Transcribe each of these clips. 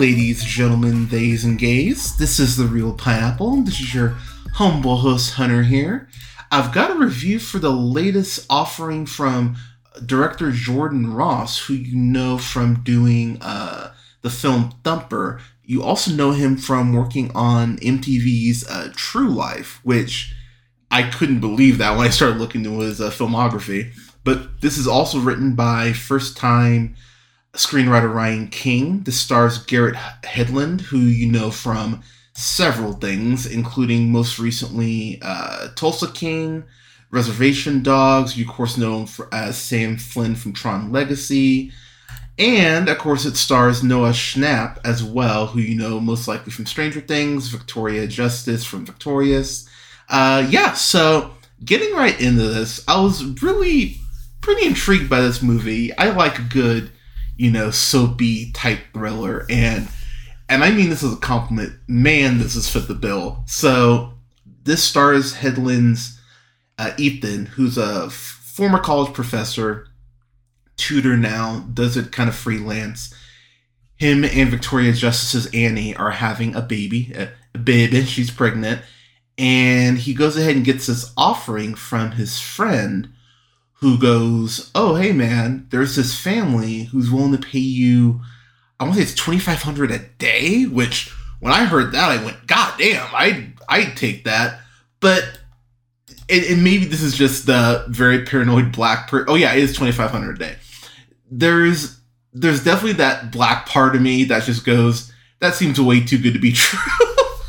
ladies, gentlemen, theys, and gays. This is the Reel Pineapple. This is your humble host, Hunter, here. I've got a review for the latest offering from director Jordan Ross, who you know from doing uh, the film Thumper. You also know him from working on MTV's uh, True Life, which I couldn't believe that when I started looking into his uh, filmography. But this is also written by first time screenwriter Ryan King. This stars Garrett Hedlund, who you know from several things, including most recently uh, Tulsa King, Reservation Dogs. You, of course, know him for, as Sam Flynn from Tron Legacy. And, of course, it stars Noah Schnapp as well, who you know most likely from Stranger Things, Victoria Justice from Victorious. Uh, yeah, so getting right into this, I was really pretty intrigued by this movie. I like good, you know, soapy type thriller, and and I mean this as a compliment. Man, this has fit the bill. So this stars Hedlund's uh, Ethan, who's a f- former college professor, tutor now, does it kind of freelance. Him and Victoria Justice's Annie are having a baby, a baby. She's pregnant, and he goes ahead and gets this offering from his friend who goes, "Oh, hey man, there's this family who's willing to pay you. I want to say it's twenty five hundred a day." Which, when I heard that, I went, "God damn, I I'd take that." But and, and maybe this is just the very paranoid black. Per- oh yeah, it is twenty five hundred a day. There's there's definitely that black part of me that just goes, "That seems way too good to be true,"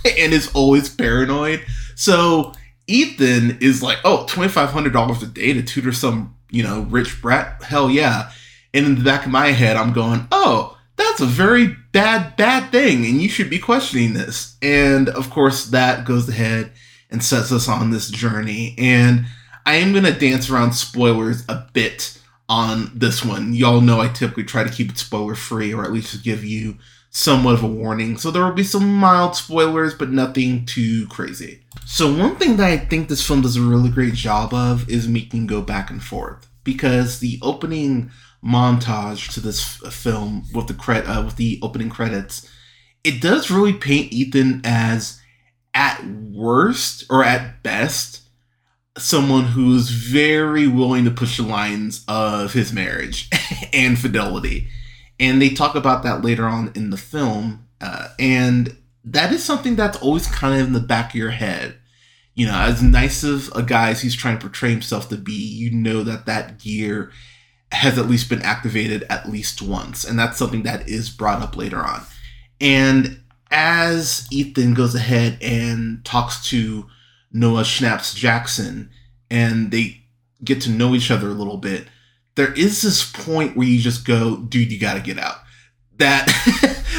and is always paranoid. So Ethan is like, oh, $2,500 a day to tutor some, you know, rich brat? Hell yeah. And in the back of my head, I'm going, oh, that's a very bad, bad thing. And you should be questioning this. And of course, that goes ahead and sets us on this journey. And I am going to dance around spoilers a bit on this one. Y'all know I typically try to keep it spoiler free or at least give you somewhat of a warning. So there will be some mild spoilers, but nothing too crazy. So one thing that I think this film does a really great job of is making go back and forth because the opening montage to this f- film with the cre- uh, with the opening credits, it does really paint Ethan as at worst or at best someone who's very willing to push the lines of his marriage and fidelity. And they talk about that later on in the film. Uh, and that is something that's always kind of in the back of your head. You know, as nice of a guy as he's trying to portray himself to be, you know that that gear has at least been activated at least once. And that's something that is brought up later on. And as Ethan goes ahead and talks to Noah Schnapp's Jackson and they get to know each other a little bit, there is this point where you just go, dude, you got to get out. That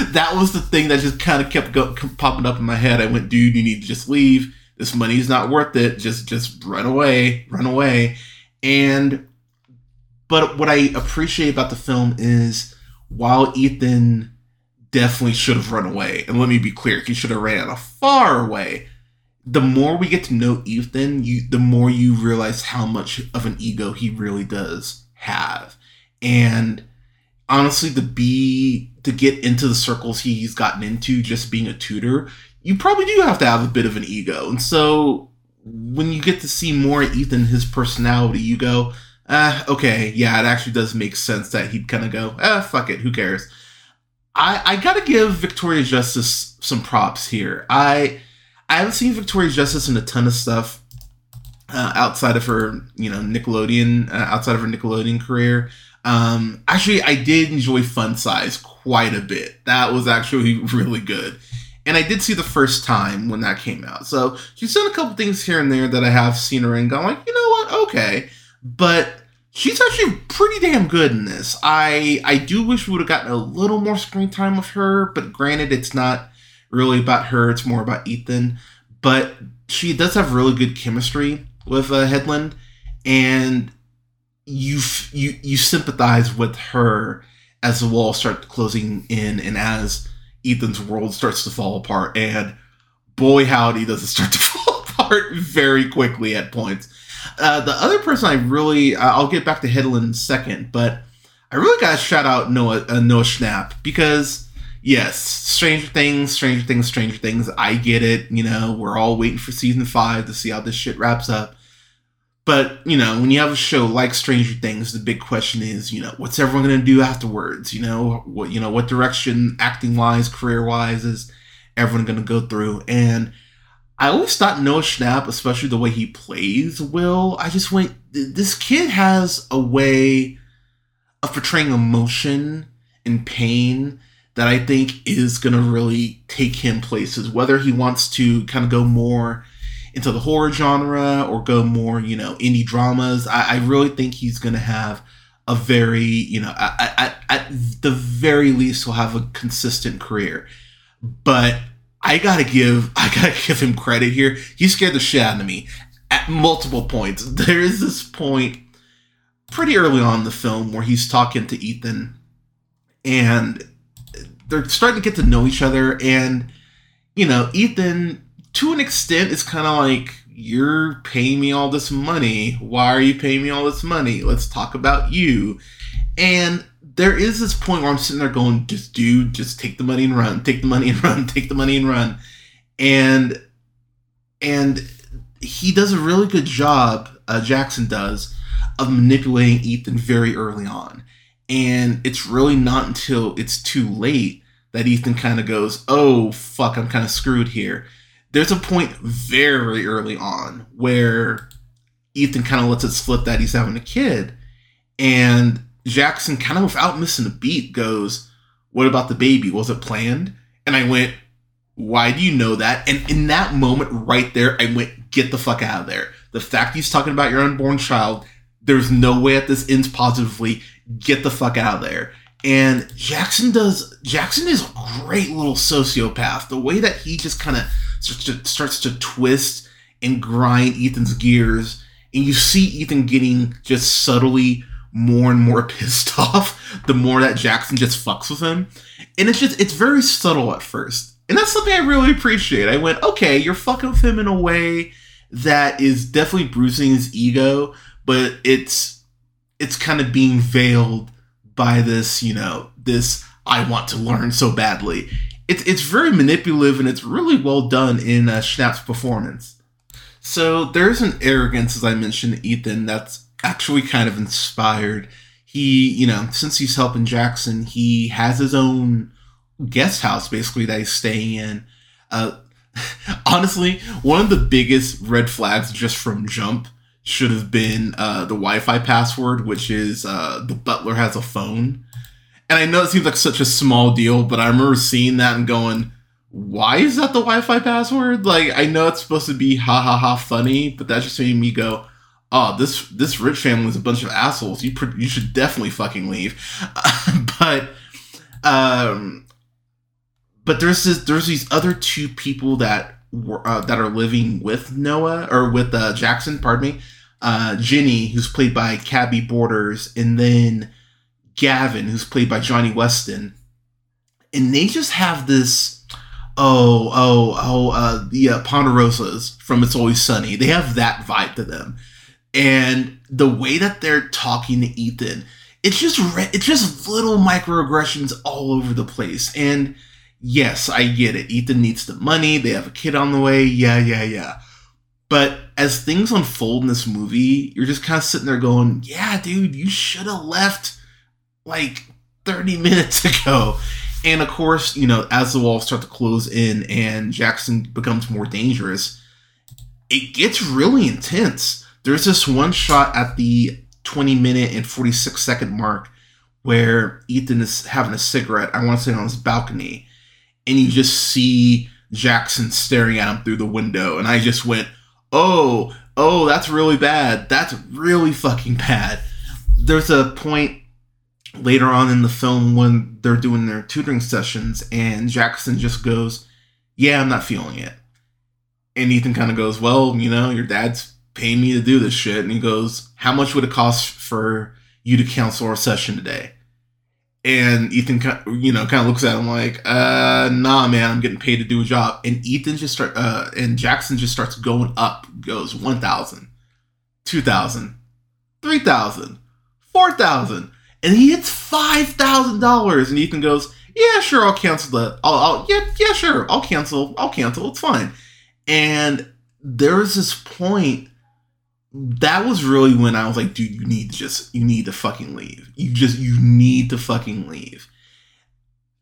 that was the thing that just kind of kept go, popping up in my head. I went, dude, you need to just leave. This money's not worth it. Just just run away, run away. And but what I appreciate about the film is while Ethan definitely should have run away, and let me be clear, he should have ran far away. The more we get to know Ethan, you the more you realize how much of an ego he really does have. And honestly, to be to get into the circles he's gotten into just being a tutor, you probably do have to have a bit of an ego. And so when you get to see more Ethan, his personality, you go, ah, okay, yeah, it actually does make sense that he'd kind of go, ah, fuck it, who cares? I I gotta give Victoria Justice some props here. I I haven't seen Victoria Justice in a ton of stuff uh, outside of her, you know, Nickelodeon, uh, outside of her Nickelodeon career. Um, actually, I did enjoy Fun Size quite a bit. That was actually really good. And I did see the first time when that came out. So she's done a couple things here and there that I have seen her in, gone like, you know what, okay. But she's actually pretty damn good in this. I I do wish we would have gotten a little more screen time with her, but granted, it's not really about her. It's more about Ethan. But she does have really good chemistry with uh, Hedlund, and you you you sympathize with her as the walls start closing in and as Ethan's world starts to fall apart. And boy, howdy, does it start to fall apart very quickly at points. Uh, the other person I really, I'll get back to Hedlund in a second, but I really got to shout out Noah, uh, Noah Schnapp because, yes, Stranger Things, Stranger Things, Stranger Things, I get it. You know, we're all waiting for season five to see how this shit wraps up. But, you know, when you have a show like Stranger Things, the big question is, you know, what's everyone going to do afterwards? You know, what, you know, what direction acting wise, career wise is everyone going to go through? And I always thought Noah Schnapp, especially the way he plays Will, I just went, this kid has a way of portraying emotion and pain that I think is going to really take him places, whether he wants to kind of go more into the horror genre or go more, you know, indie dramas. I, I really think he's going to have a very, you know, at, the very least, he'll have a consistent career. But I gotta give, I gotta give him credit here. He scared the shit out of me at multiple points. There is this point pretty early on in the film where he's talking to Ethan, and they're starting to get to know each other, and you know, Ethan to an extent, it's kind of like you're paying me all this money. Why are you paying me all this money? Let's talk about you. And there is this point where I'm sitting there going, just dude, just take the money and run, take the money and run, take the money and run. And and he does a really good job, uh, Jackson does, of manipulating Ethan very early on. And it's really not until it's too late that Ethan kind of goes, oh, fuck, I'm kind of screwed here there's a point very early on where Ethan kind of lets it slip that he's having a kid, and Jackson kind of without missing a beat goes, "What about the baby? Was it planned?" And I went, "Why do you know that?" And in that moment right there, I went, "Get the fuck out of there." The fact he's talking about your unborn child, there's no way that this ends positively. Get the fuck out of there. And Jackson does Jackson is a great little sociopath. The way that he just kind of starts to, starts to twist and grind Ethan's gears, and you see Ethan getting just subtly more and more pissed off the more that Jackson just fucks with him. And it's just it's very subtle at first. And that's something I really appreciate. I went, okay, you're fucking with him in a way that is definitely bruising his ego, but it's it's kind of being veiled by this, you know, this I want to learn so badly it's it's very manipulative and it's really well done in uh, Schnapp's performance. So there's an arrogance, as I mentioned, Ethan, that's actually kind of inspired. He, you know, since he's helping Jackson, he has his own guest house basically that he's staying in. Uh, honestly, one of the biggest red flags just from Jump should have been uh, the Wi-Fi password, which is uh, the butler has a phone and I know it seems like such a small deal, but I remember seeing that and going, why is that the Wi-Fi password? Like, I know it's supposed to be ha ha ha funny, but that just made me go, oh, this this rich family is a bunch of assholes. You you should definitely fucking leave. but um, but there's this there's these other two people that were uh, that are living with Noah or with uh, Jackson. Pardon me, uh, Jenny, who's played by Cabby Borders, and then Gavin, who's played by Johnny Weston, and they just have this oh oh oh uh, the uh, Ponderosas from It's Always Sunny. They have that vibe to them, and the way that they're talking to Ethan, it's just re- it's just little microaggressions all over the place. And yes, I get it. Ethan needs the money. They have a kid on the way. Yeah, yeah, yeah. But as things unfold in this movie, you're just kind of sitting there going, "Yeah, dude, you should have left." Like 30 minutes ago. And of course, you know, as the walls start to close in and Jackson becomes more dangerous, it gets really intense. There's this one shot at the 20 minute and 46 second mark where Ethan is having a cigarette, I want to say on his balcony, and you just see Jackson staring at him through the window. And I just went, oh, oh, that's really bad. That's really fucking bad. There's a point later on in the film when they're doing their tutoring sessions and Jackson just goes, Yeah, I'm not feeling it. And Ethan kind of goes, Well, you know, your dad's paying me to do this shit. And he goes, How much would it cost for you to cancel our session today? And Ethan, you know, kind of looks at him like, uh, nah, man, I'm getting paid to do a job. And Ethan just start, uh, and Jackson just starts going up, goes 1,000, 2,000, 3,000, 4,000. And he hits $5,000. And Ethan goes, yeah, sure, I'll cancel that. I'll, I'll, yeah, yeah, sure, I'll cancel. I'll cancel. It's fine. And there was this point that was really when I was like, dude, you need to just you need to fucking leave. You just you need to fucking leave.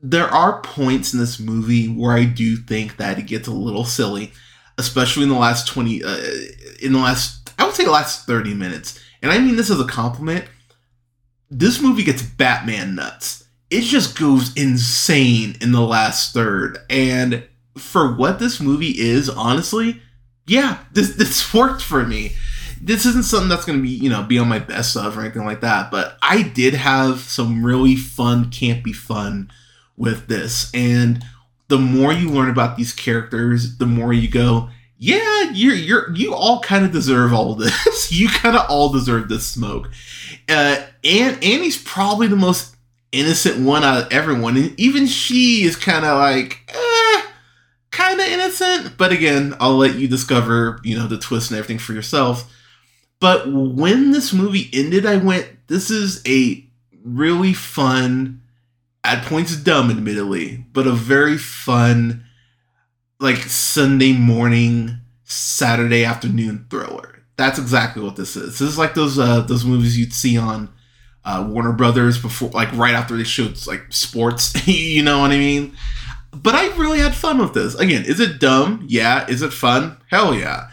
There are points in this movie where I do think that it gets a little silly, especially in the last 20 uh, in the last I would say the last 30 minutes. And I mean this as a compliment. This movie gets Batman nuts. It just goes insane in the last third. And for what this movie is, honestly, yeah, this this worked for me this isn't something that's to be, you know, be on my best of or anything like that. But I did have some really fun, campy fun with this. And the more you learn about these characters, the more you go, yeah, you're you're you all kind of deserve all this. you kind of all deserve this smoke. Uh, and Annie's probably the most innocent one out of everyone, and even she is kind of like, eh, kind of innocent. But again, I'll let you discover, you know, the twist and everything for yourself. But when this movie ended, I went, this is a really fun, at points dumb, admittedly, but a very fun, like Sunday morning, Saturday afternoon thriller. That's exactly what this is. This is like those uh, those movies you'd see on uh, Warner Brothers before, like right after they showed like sports. you know what I mean? But I really had fun with this. Again, is it dumb? Yeah. Is it fun? Hell yeah.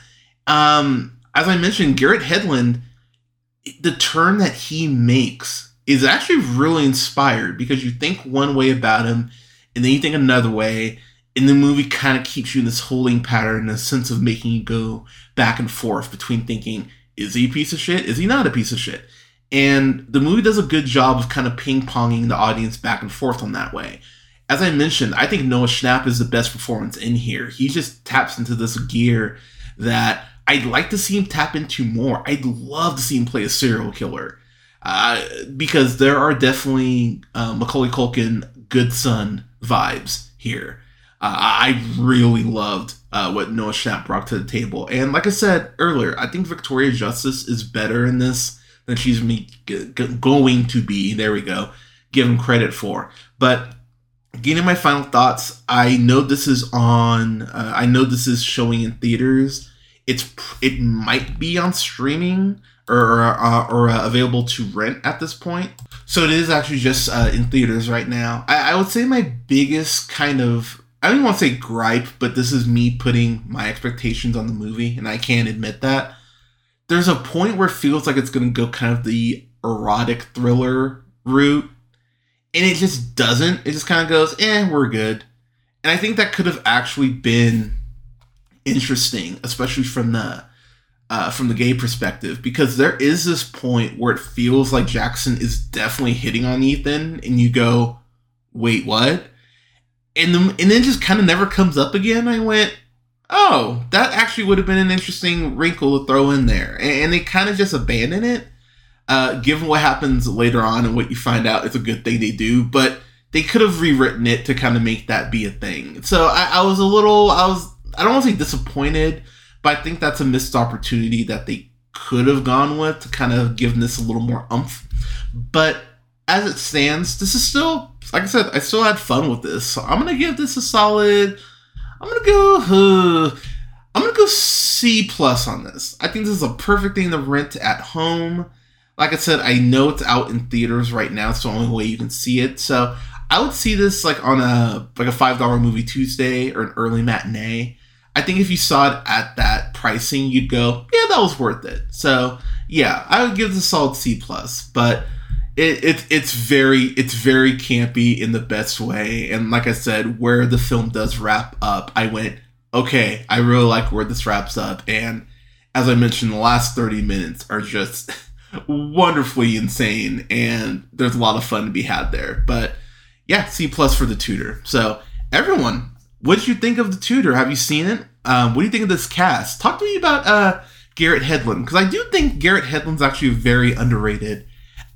Um, as I mentioned, Garrett Hedlund, the turn that he makes is actually really inspired because you think one way about him and then you think another way. And the movie kind of keeps you in this holding pattern, in a sense of making you go back and forth between thinking, is he a piece of shit? Is he not a piece of shit? And the movie does a good job of kind of ping ponging the audience back and forth on that way. As I mentioned, I think Noah Schnapp is the best performance in here. He just taps into this gear that I'd like to see him tap into more. I'd love to see him play a serial killer. Uh, because there are definitely uh, Macaulay Culkin good son vibes here. Uh, I really loved uh, what Noah Schnapp brought to the table, and like I said earlier, I think Victoria Justice is better in this than she's me g- going to be. There we go. Give him credit for, but getting my final thoughts. I know this is on. Uh, I know this is showing in theaters it's it might be on streaming or uh, or uh, available to rent at this point. So it is actually just uh, in theaters right now. I, I, would say my biggest kind of I don't even want to say gripe, but this is me putting my expectations on the movie, and I can't admit that. There's a point where it feels like it's going to go kind of the erotic thriller route, and it just doesn't. It just kind of goes, eh, we're good. And I think that could have actually been interesting, especially from the uh, from the gay perspective, because there is this point where it feels like Jackson is definitely hitting on Ethan, and you go, "Wait, what?" And then and then just kind of never comes up again. I went, "Oh, that actually would have been an interesting wrinkle to throw in there," and, and they kind of just abandon it. Uh, given what happens later on and what you find out, it's a good thing they do, but they could have rewritten it to kind of make that be a thing. So I, I was a little, I was I don't want to say disappointed, but I think that's a missed opportunity that they could have gone with to kind of give this a little more umph. But as it stands, this is still, like I said, I still had fun with this. So I'm gonna give this a solid. I'm gonna go. Uh, I'm gonna go C plus on this. I think this is a perfect thing to rent at home. Like I said, I know it's out in theaters right now. It's the only way you can see it. So I would see this like on a like a five dollar movie Tuesday or an early matinee. I think if you saw it at that pricing, you'd go, yeah, that was worth it. So yeah, I would give this a solid C plus, but it, it it's very it's very campy in the best way. And like I said, where the film does wrap up, I went, okay, I really like where this wraps up. And as I mentioned, the last 30 minutes are just wonderfully insane and there's a lot of fun to be had there. But yeah, C plus for the tutor. So everyone, what did you think of the tutor Have you seen it? Um, what do you think of this cast? Talk to me about uh, Garrett Hedlund because I do think Garrett Hedlund's actually very underrated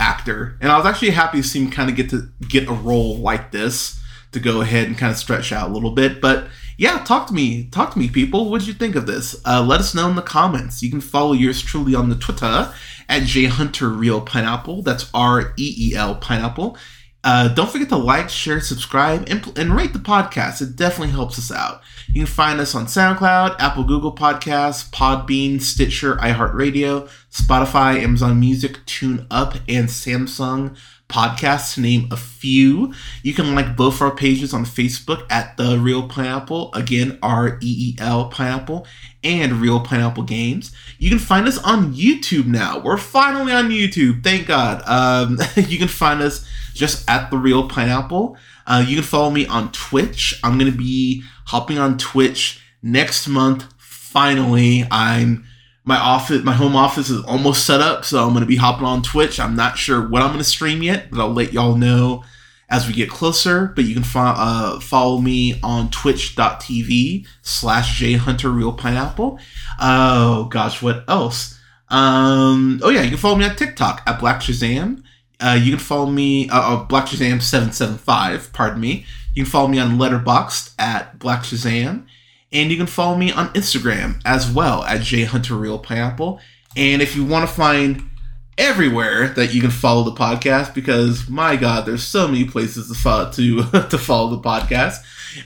actor, and I was actually happy to see him kind of get to get a role like this to go ahead and kind of stretch out a little bit. But yeah, talk to me, talk to me, people. What did you think of this? Uh, let us know in the comments. You can follow yours truly on the Twitter at jhunterreelpineapple. That's R E E L pineapple. Uh, don't forget to like, share, subscribe, and, and rate the podcast. It definitely helps us out. You can find us on SoundCloud, Apple, Google Podcasts, Podbean, Stitcher, iHeartRadio, Spotify, Amazon Music, Tune Up, and Samsung Podcasts, to name a few. You can like both our pages on Facebook at The Reel Pineapple, again, R E E L Pineapple, and Reel Pineapple Games. You can find us on YouTube now. We're finally on YouTube, thank God. Um, you can find us just at The Reel Pineapple. Uh, you can follow me on Twitch. I'm to be hopping on Twitch next month. Finally, I'm my office, my home office is almost set up, so I'm to be hopping on Twitch. I'm not sure what I'm to stream yet, but I'll let y'all know as we get closer. But you can fo- uh, follow me on twitch.tv slash jhunterreelpineapple. Oh gosh, what else? Um, oh yeah, you can follow me on TikTok at Black Shazam. Uh, you can follow me, uh, uh, Black Shazam seven seven five. Pardon me. You can follow me on Letterboxd at Black Shazam, and you can follow me on Instagram as well at jhunterreelpineapple. And if you want to find everywhere that you can follow the podcast, because my God, there's so many places to follow to to follow the podcast.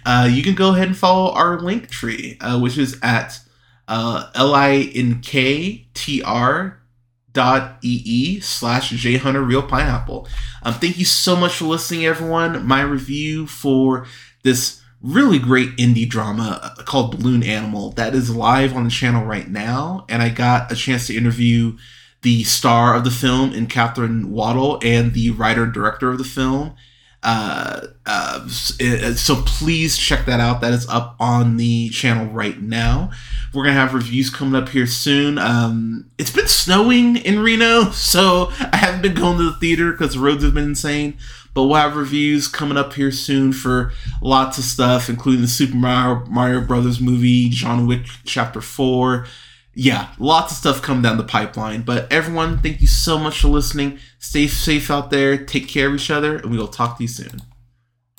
Uh, you can go ahead and follow our link tree, uh, which is at uh, L I N K T R dot ee slash jhunter reel pineapple. Um, thank you so much for listening everyone. My review for this really great indie drama called balloon animal that is live on the channel right now and i got a chance to interview the star of the film in catherine waddle and the writer director of the film uh, uh, so please check that out. That is up on the channel right now. We're gonna have reviews coming up here soon. Um, it's been snowing in Reno, so I haven't been going to the theater because the roads have been insane. But we'll have reviews coming up here soon for lots of stuff, including the Super Mario, Mario Brothers movie, John Wick Chapter Four, yeah, lots of stuff coming down the pipeline. But everyone, thank you so much for listening. Stay safe out there. Take care of each other, and we will talk to you soon.